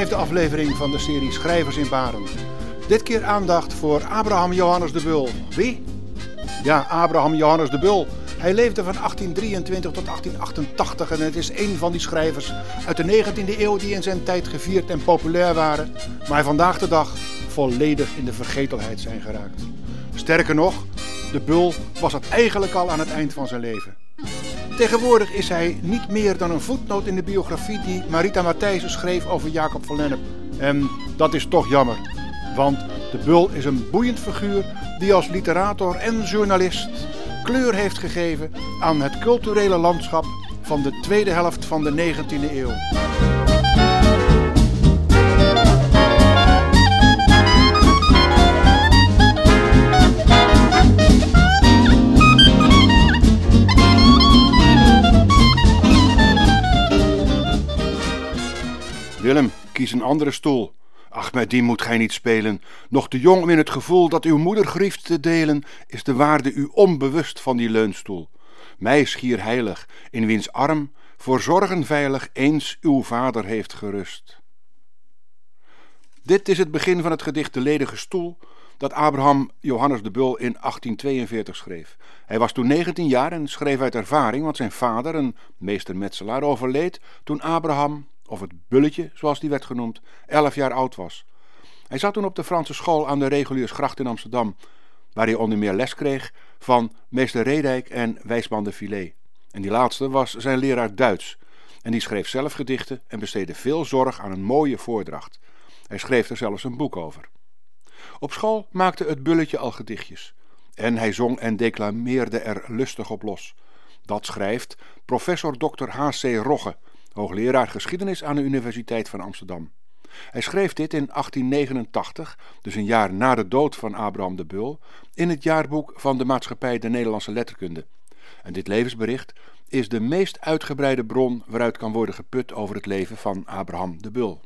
vijfde aflevering van de serie Schrijvers in Baren. Dit keer aandacht voor Abraham Johannes de Bul. Wie? Ja, Abraham Johannes de Bul. Hij leefde van 1823 tot 1888 en het is een van die schrijvers uit de 19e eeuw die in zijn tijd gevierd en populair waren, maar vandaag de dag volledig in de vergetelheid zijn geraakt. Sterker nog, de Bul was het eigenlijk al aan het eind van zijn leven. Tegenwoordig is hij niet meer dan een voetnoot in de biografie die Marita Matthijssen schreef over Jacob van Lennep. En dat is toch jammer, want de Bul is een boeiend figuur die als literator en journalist kleur heeft gegeven aan het culturele landschap van de tweede helft van de 19e eeuw. Kies een andere stoel. Ach, met die moet gij niet spelen. Nog te jong om in het gevoel dat uw moeder grieft te delen, is de waarde u onbewust van die leunstoel. Mij schier heilig, in wiens arm voor zorgen veilig eens uw vader heeft gerust. Dit is het begin van het gedicht De ledige stoel, dat Abraham Johannes de Bul in 1842 schreef. Hij was toen 19 jaar en schreef uit ervaring, want zijn vader, een meester overleed toen Abraham of het bulletje zoals die werd genoemd, elf jaar oud was. Hij zat toen op de Franse school aan de Reguliersgracht in Amsterdam, waar hij onder meer les kreeg van meester Redijk en Wijsman de Filet. En die laatste was zijn leraar Duits, en die schreef zelf gedichten en besteedde veel zorg aan een mooie voordracht. Hij schreef er zelfs een boek over. Op school maakte het bulletje al gedichtjes. En hij zong en declameerde er lustig op los. Dat schrijft professor Dr. H.C. Rogge hoogleraar geschiedenis aan de Universiteit van Amsterdam. Hij schreef dit in 1889, dus een jaar na de dood van Abraham de Bul, in het jaarboek van de Maatschappij de Nederlandse Letterkunde. En dit levensbericht is de meest uitgebreide bron waaruit kan worden geput over het leven van Abraham de Bul.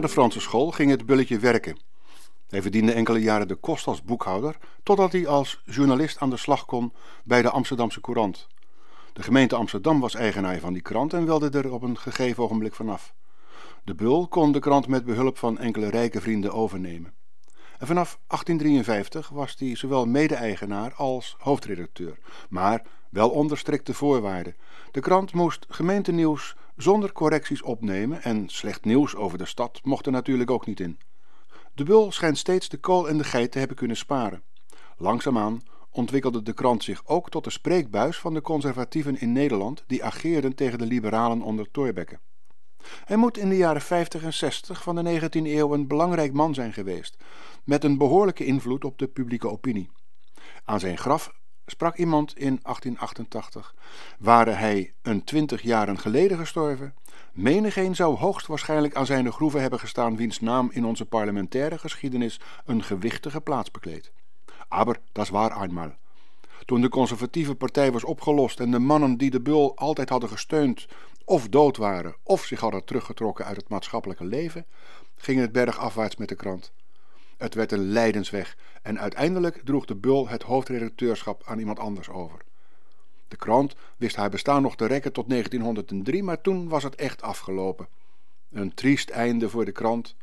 Na de Franse school ging het bulletje werken. Hij verdiende enkele jaren de kost als boekhouder, totdat hij als journalist aan de slag kon bij de Amsterdamse Courant. De gemeente Amsterdam was eigenaar van die krant en wilde er op een gegeven ogenblik vanaf. De Bul kon de krant met behulp van enkele rijke vrienden overnemen. En vanaf 1853 was hij zowel mede-eigenaar als hoofdredacteur, maar wel onder strikte voorwaarden. De krant moest gemeentenieuws zonder correcties opnemen en slecht nieuws over de stad mocht er natuurlijk ook niet in. De Bul schijnt steeds de kool en de geit te hebben kunnen sparen. Langzaamaan ontwikkelde de krant zich ook tot de spreekbuis van de conservatieven in Nederland die ageerden tegen de liberalen onder Thorbecke. Hij moet in de jaren 50 en 60 van de 19e eeuw een belangrijk man zijn geweest, met een behoorlijke invloed op de publieke opinie. Aan zijn graf sprak iemand in 1888. Ware hij een twintig jaren geleden gestorven, menigeen zou hoogstwaarschijnlijk aan zijn groeven hebben gestaan wiens naam in onze parlementaire geschiedenis een gewichtige plaats bekleedt. Aber dat is waar eenmaal. Toen de conservatieve partij was opgelost en de mannen die de bul altijd hadden gesteund of dood waren of zich hadden teruggetrokken uit het maatschappelijke leven, ging het bergafwaarts met de krant. Het werd een lijdensweg en uiteindelijk droeg de Bul het hoofdredacteurschap aan iemand anders over. De krant wist haar bestaan nog te rekken tot 1903, maar toen was het echt afgelopen. Een triest einde voor de krant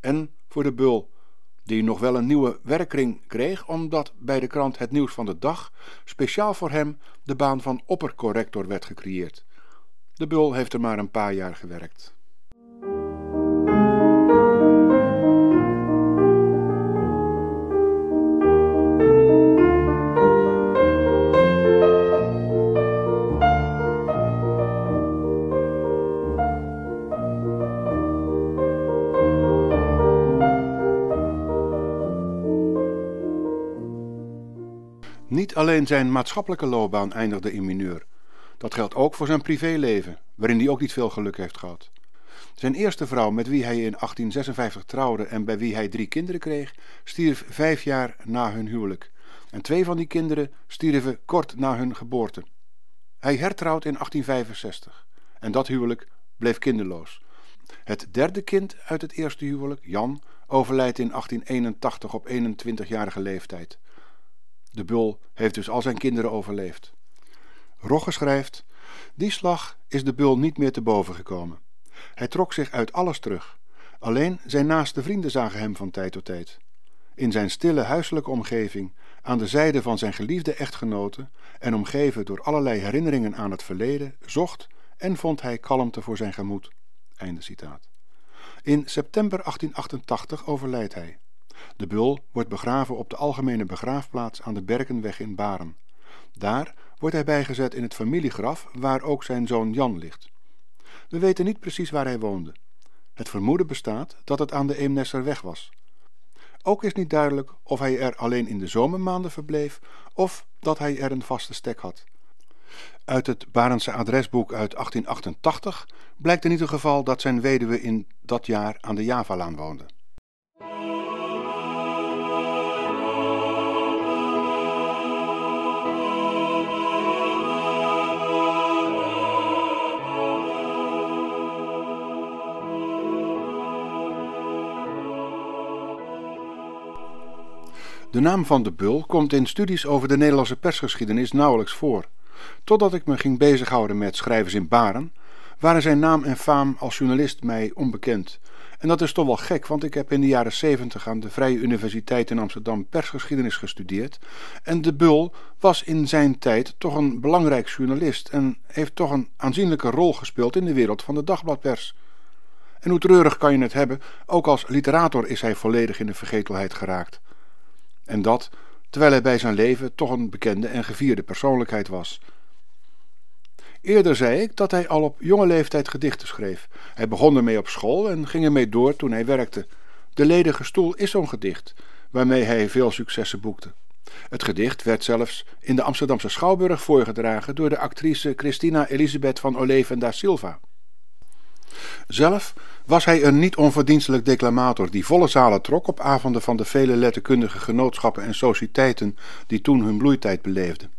en voor de Bul, die nog wel een nieuwe werkkring kreeg, omdat bij de krant Het Nieuws van de Dag speciaal voor hem de baan van oppercorrector werd gecreëerd. De Bul heeft er maar een paar jaar gewerkt. Alleen zijn maatschappelijke loopbaan eindigde in mineur. Dat geldt ook voor zijn privéleven, waarin hij ook niet veel geluk heeft gehad. Zijn eerste vrouw, met wie hij in 1856 trouwde en bij wie hij drie kinderen kreeg, stierf vijf jaar na hun huwelijk. En twee van die kinderen stierven kort na hun geboorte. Hij hertrouwt in 1865 en dat huwelijk bleef kinderloos. Het derde kind uit het eerste huwelijk, Jan, overlijdt in 1881 op 21-jarige leeftijd. De bul heeft dus al zijn kinderen overleefd. Rogge schrijft: Die slag is de bul niet meer te boven gekomen. Hij trok zich uit alles terug. Alleen zijn naaste vrienden zagen hem van tijd tot tijd. In zijn stille huiselijke omgeving, aan de zijde van zijn geliefde echtgenote en omgeven door allerlei herinneringen aan het verleden, zocht en vond hij kalmte voor zijn gemoed. Einde citaat. In september 1888 overlijdt hij. De bul wordt begraven op de algemene begraafplaats aan de Berkenweg in Baren. Daar wordt hij bijgezet in het familiegraf waar ook zijn zoon Jan ligt. We weten niet precies waar hij woonde. Het vermoeden bestaat dat het aan de Eemnesserweg was. Ook is niet duidelijk of hij er alleen in de zomermaanden verbleef of dat hij er een vaste stek had. Uit het Barendse adresboek uit 1888 blijkt in ieder geval dat zijn weduwe in dat jaar aan de Javalaan woonde. De naam van de Bul komt in studies over de Nederlandse persgeschiedenis nauwelijks voor. Totdat ik me ging bezighouden met schrijvers in Baren, waren zijn naam en faam als journalist mij onbekend. En dat is toch wel gek, want ik heb in de jaren 70 aan de Vrije Universiteit in Amsterdam persgeschiedenis gestudeerd. En de Bul was in zijn tijd toch een belangrijk journalist en heeft toch een aanzienlijke rol gespeeld in de wereld van de dagbladpers. En hoe treurig kan je het hebben, ook als literator is hij volledig in de vergetelheid geraakt. En dat terwijl hij bij zijn leven toch een bekende en gevierde persoonlijkheid was. Eerder zei ik dat hij al op jonge leeftijd gedichten schreef. Hij begon ermee op school en ging ermee door toen hij werkte. De ledige stoel is zo'n gedicht, waarmee hij veel successen boekte. Het gedicht werd zelfs in de Amsterdamse Schouwburg voorgedragen door de actrice Christina Elisabeth van Oleve da Silva. Zelf was hij een niet onverdienstelijk declamator die volle zalen trok op avonden van de vele letterkundige genootschappen en sociëteiten die toen hun bloeitijd beleefden.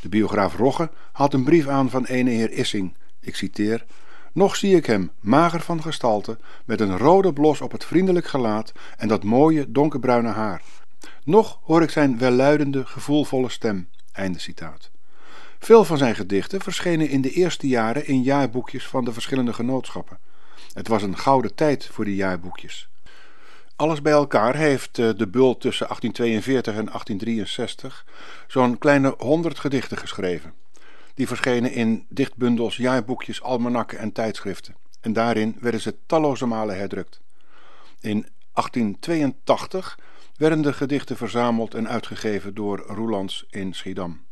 De biograaf Rogge had een brief aan van ene heer Issing. Ik citeer: Nog zie ik hem, mager van gestalte, met een rode blos op het vriendelijk gelaat en dat mooie donkerbruine haar. Nog hoor ik zijn welluidende, gevoelvolle stem. Einde citaat. Veel van zijn gedichten verschenen in de eerste jaren in jaarboekjes van de verschillende genootschappen. Het was een gouden tijd voor die jaarboekjes. Alles bij elkaar heeft eh, de Bul tussen 1842 en 1863 zo'n kleine honderd gedichten geschreven. Die verschenen in dichtbundels, jaarboekjes, almanakken en tijdschriften. En daarin werden ze talloze malen herdrukt. In 1882 werden de gedichten verzameld en uitgegeven door Roelands in Schiedam.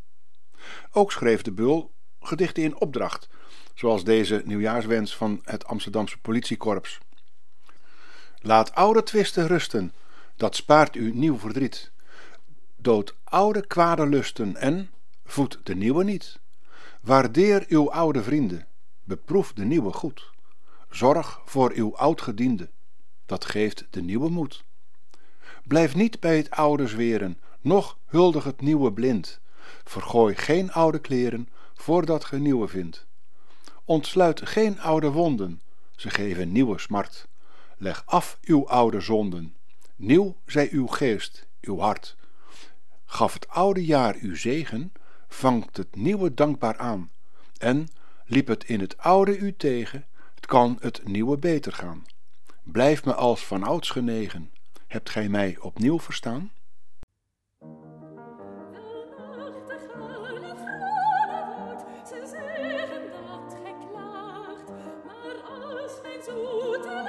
Ook schreef de Bul gedichten in opdracht, zoals deze nieuwjaarswens van het Amsterdamse politiekorps. Laat oude twisten rusten, dat spaart u nieuw verdriet. Dood oude kwade lusten en voed de nieuwe niet. Waardeer uw oude vrienden, beproef de nieuwe goed. Zorg voor uw oudgediende, dat geeft de nieuwe moed. Blijf niet bij het oude zweren, noch huldig het nieuwe blind. Vergooi geen oude kleren voordat ge nieuwe vindt. Ontsluit geen oude wonden, ze geven nieuwe smart. Leg af uw oude zonden. Nieuw zij uw geest, uw hart. Gaf het oude jaar uw zegen, vangt het nieuwe dankbaar aan. En liep het in het oude u tegen, het kan het nieuwe beter gaan. Blijf me als vanouds genegen. Hebt gij mij opnieuw verstaan? zu dir.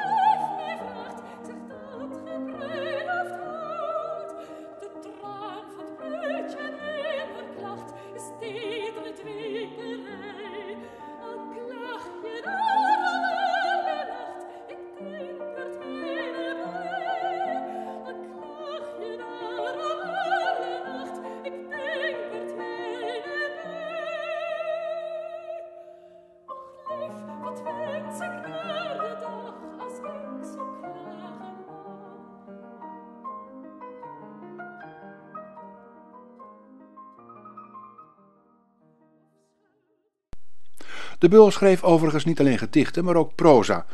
De Beul schreef overigens niet alleen gedichten, maar ook proza,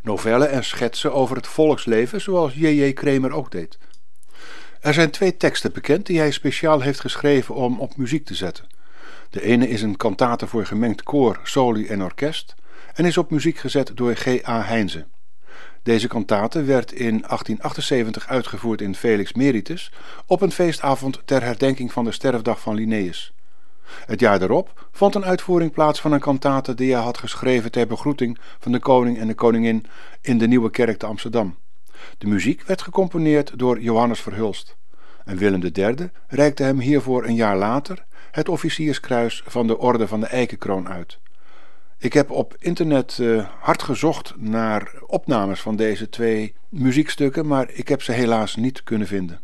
novellen en schetsen over het volksleven, zoals J.J. Kremer ook deed. Er zijn twee teksten bekend die hij speciaal heeft geschreven om op muziek te zetten. De ene is een kantate voor gemengd koor, soli en orkest en is op muziek gezet door G.A. Heinze. Deze kantate werd in 1878 uitgevoerd in Felix Meritus op een feestavond ter herdenking van de sterfdag van Linnaeus. Het jaar daarop vond een uitvoering plaats van een kantate die hij had geschreven ter begroeting van de koning en de koningin in de Nieuwe Kerk te Amsterdam. De muziek werd gecomponeerd door Johannes Verhulst. En Willem III reikte hem hiervoor een jaar later het officierskruis van de Orde van de Eikenkroon uit. Ik heb op internet uh, hard gezocht naar opnames van deze twee muziekstukken, maar ik heb ze helaas niet kunnen vinden.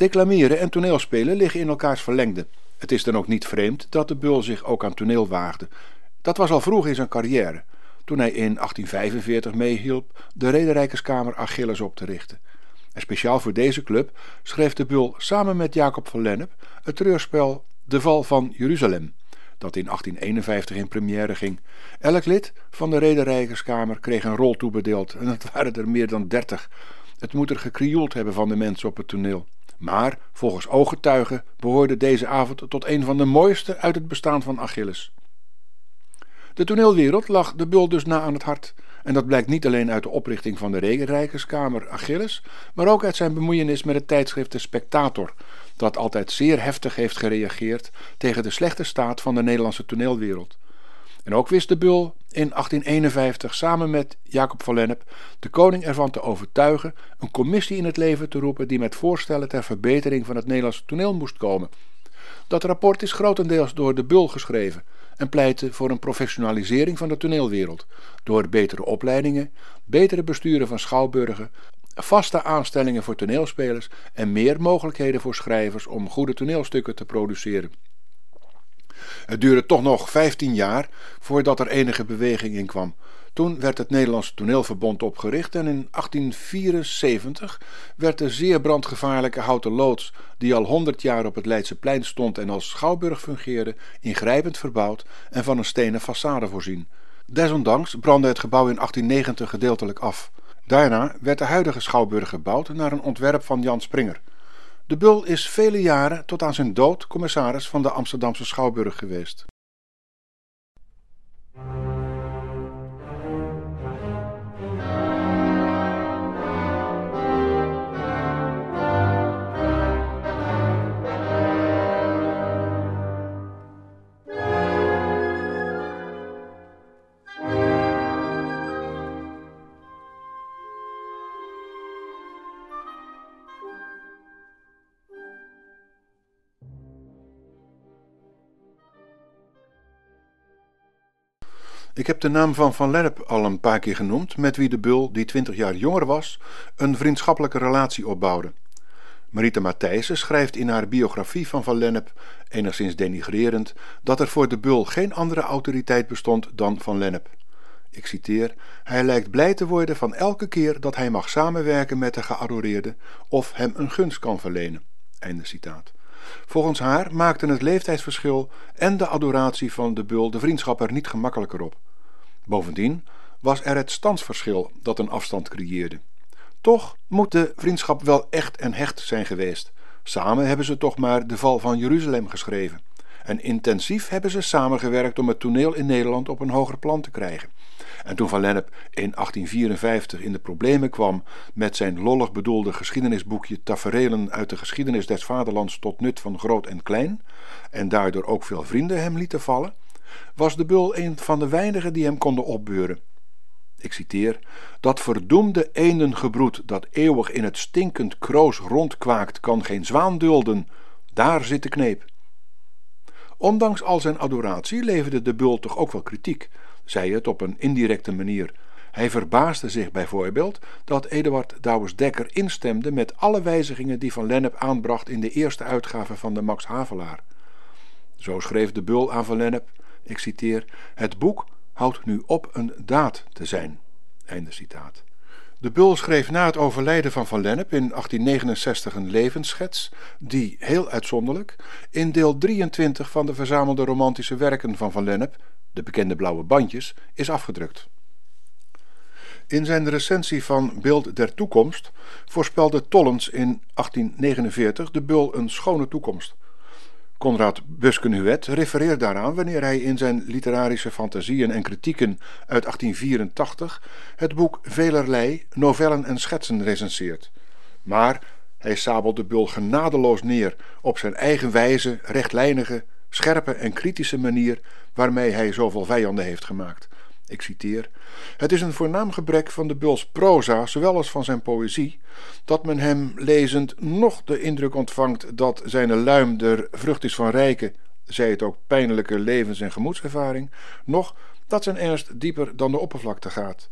Declameren en toneelspelen liggen in elkaars verlengde. Het is dan ook niet vreemd dat de Bul zich ook aan toneel waagde. Dat was al vroeg in zijn carrière, toen hij in 1845 meehielp de Rederijkerskamer Achilles op te richten. En speciaal voor deze club schreef de Bul samen met Jacob van Lennep het treurspel De Val van Jeruzalem, dat in 1851 in première ging. Elk lid van de Rederijkerskamer kreeg een rol toebedeeld en het waren er meer dan dertig. Het moet er gekrioeld hebben van de mensen op het toneel. Maar volgens ooggetuigen behoorde deze avond tot een van de mooiste uit het bestaan van Achilles. De toneelwereld lag de bul dus na aan het hart. En dat blijkt niet alleen uit de oprichting van de Regenrijkerskamer Achilles, maar ook uit zijn bemoeienis met het tijdschrift De Spectator, dat altijd zeer heftig heeft gereageerd tegen de slechte staat van de Nederlandse toneelwereld. En ook wist de Bul in 1851 samen met Jacob van Lennep de koning ervan te overtuigen een commissie in het leven te roepen die met voorstellen ter verbetering van het Nederlandse toneel moest komen. Dat rapport is grotendeels door de Bul geschreven en pleitte voor een professionalisering van de toneelwereld door betere opleidingen, betere besturen van schouwburgen, vaste aanstellingen voor toneelspelers en meer mogelijkheden voor schrijvers om goede toneelstukken te produceren. Het duurde toch nog 15 jaar voordat er enige beweging in kwam. Toen werd het Nederlands Toneelverbond opgericht en in 1874 werd de zeer brandgevaarlijke houten loods, die al 100 jaar op het Leidse plein stond en als schouwburg fungeerde, ingrijpend verbouwd en van een stenen façade voorzien. Desondanks brandde het gebouw in 1890 gedeeltelijk af. Daarna werd de huidige schouwburg gebouwd naar een ontwerp van Jan Springer. De Bul is vele jaren tot aan zijn dood commissaris van de Amsterdamse Schouwburg geweest. Ik heb de naam van Van Lennep al een paar keer genoemd, met wie de Bul, die twintig jaar jonger was, een vriendschappelijke relatie opbouwde. Marita Matthijssen schrijft in haar biografie van Van Lennep, enigszins denigrerend, dat er voor de Bul geen andere autoriteit bestond dan Van Lennep. Ik citeer: Hij lijkt blij te worden van elke keer dat hij mag samenwerken met de geadoreerde of hem een gunst kan verlenen. Einde citaat. Volgens haar maakten het leeftijdsverschil en de adoratie van de bul de vriendschap er niet gemakkelijker op. Bovendien was er het standsverschil dat een afstand creëerde. Toch moet de vriendschap wel echt en hecht zijn geweest. Samen hebben ze toch maar de val van Jeruzalem geschreven. En intensief hebben ze samengewerkt om het toneel in Nederland op een hoger plan te krijgen. En toen Van Lennep in 1854 in de problemen kwam met zijn lollig bedoelde geschiedenisboekje Taferelen uit de geschiedenis des vaderlands tot nut van groot en klein, en daardoor ook veel vrienden hem lieten vallen, was de Bul een van de weinigen die hem konden opbeuren. Ik citeer: Dat verdoemde eendengebroed dat eeuwig in het stinkend kroos rondkwaakt, kan geen zwaan dulden. Daar zit de kneep. Ondanks al zijn adoratie leverde de bul toch ook wel kritiek, zei het op een indirecte manier. Hij verbaasde zich bijvoorbeeld dat Eduard Douwes-Dekker instemde met alle wijzigingen die Van Lennep aanbracht in de eerste uitgave van de Max Havelaar. Zo schreef de bul aan Van Lennep, ik citeer, het boek houdt nu op een daad te zijn. Einde citaat. De Bul schreef na het overlijden van Van Lennep in 1869 een levensschets, die, heel uitzonderlijk, in deel 23 van de verzamelde romantische werken van Van Lennep, de bekende blauwe bandjes, is afgedrukt. In zijn recensie van Beeld der Toekomst voorspelde Tollens in 1849 de Bul een schone toekomst. Conrad Buskenhuet refereert daaraan wanneer hij in zijn literarische fantasieën en kritieken uit 1884 het boek Velerlei, novellen en schetsen recenseert. Maar hij sabelt de bul genadeloos neer op zijn eigen wijze, rechtlijnige, scherpe en kritische manier waarmee hij zoveel vijanden heeft gemaakt. Ik citeer: Het is een voornaam gebrek van de Buls proza, zowel als van zijn poëzie, dat men hem lezend nog de indruk ontvangt dat zijn luim der vrucht is van rijke, zij het ook pijnlijke levens- en gemoedservaring, nog dat zijn ernst dieper dan de oppervlakte gaat.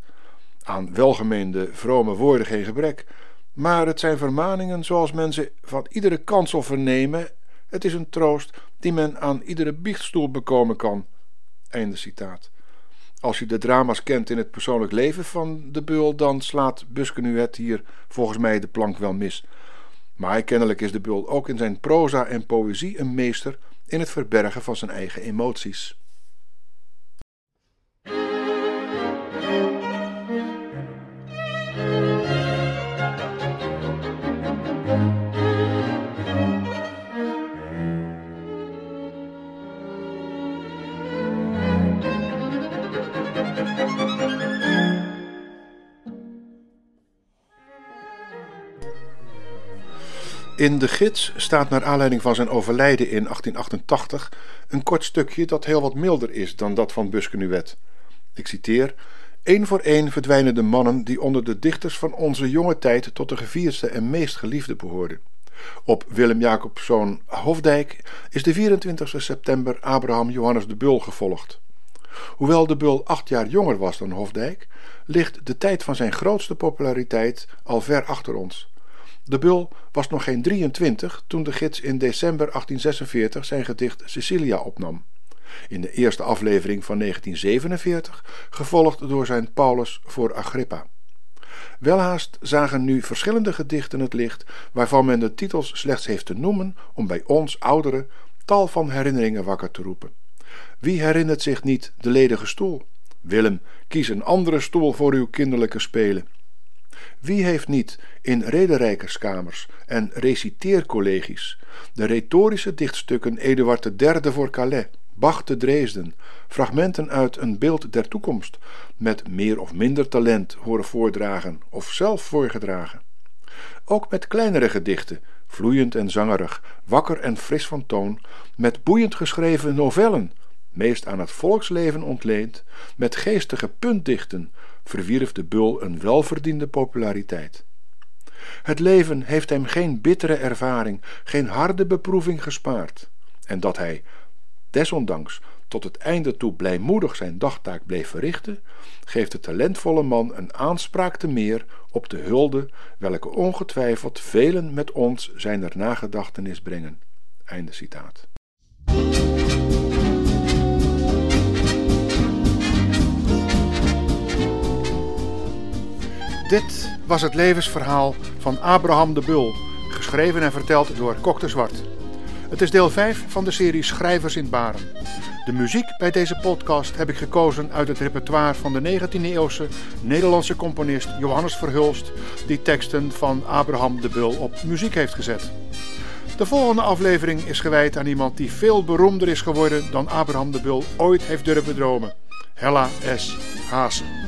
Aan welgemeende, vrome woorden geen gebrek, maar het zijn vermaningen zoals men ze van iedere kansel vernemen. Het is een troost die men aan iedere biechtstoel bekomen kan. Einde citaat. Als je de drama's kent in het persoonlijk leven van de beul, dan slaat Buskenuet hier volgens mij de plank wel mis. Maar kennelijk is de beul ook in zijn proza en poëzie een meester in het verbergen van zijn eigen emoties. In de gids staat naar aanleiding van zijn overlijden in 1888 een kort stukje dat heel wat milder is dan dat van Buskenuet. Ik citeer: Eén voor één verdwijnen de mannen die onder de dichters van onze jonge tijd tot de gevierste en meest geliefde behoorden. Op Willem Jacobszoon Hofdijk is de 24 september Abraham Johannes de Bul gevolgd. Hoewel de Bul acht jaar jonger was dan Hofdijk, ligt de tijd van zijn grootste populariteit al ver achter ons. De Bul was nog geen 23 toen de gids in december 1846 zijn gedicht Cecilia opnam. In de eerste aflevering van 1947, gevolgd door zijn Paulus voor Agrippa. Welhaast zagen nu verschillende gedichten het licht, waarvan men de titels slechts heeft te noemen om bij ons ouderen tal van herinneringen wakker te roepen. Wie herinnert zich niet de ledige stoel? Willem, kies een andere stoel voor uw kinderlijke spelen. Wie heeft niet in rederijkerskamers en reciteercollegies de retorische dichtstukken Eduard III voor Calais, Bach te Dresden, fragmenten uit een beeld der toekomst met meer of minder talent horen voordragen of zelf voorgedragen? Ook met kleinere gedichten, vloeiend en zangerig, wakker en fris van toon, met boeiend geschreven novellen, meest aan het volksleven ontleend, met geestige puntdichten, verwierf de Bul een welverdiende populariteit. Het leven heeft hem geen bittere ervaring, geen harde beproeving gespaard. En dat hij, desondanks, tot het einde toe blijmoedig zijn dagtaak bleef verrichten, geeft de talentvolle man een aanspraak te meer op de hulde, welke ongetwijfeld velen met ons zijn er nagedachtenis brengen. Einde citaat. Dit was het levensverhaal van Abraham de Bul, geschreven en verteld door Kok de Zwart. Het is deel 5 van de serie Schrijvers in Baren. De muziek bij deze podcast heb ik gekozen uit het repertoire van de 19e-eeuwse Nederlandse componist Johannes Verhulst, die teksten van Abraham de Bul op muziek heeft gezet. De volgende aflevering is gewijd aan iemand die veel beroemder is geworden dan Abraham de Bul ooit heeft durven dromen. Hella S. Haase.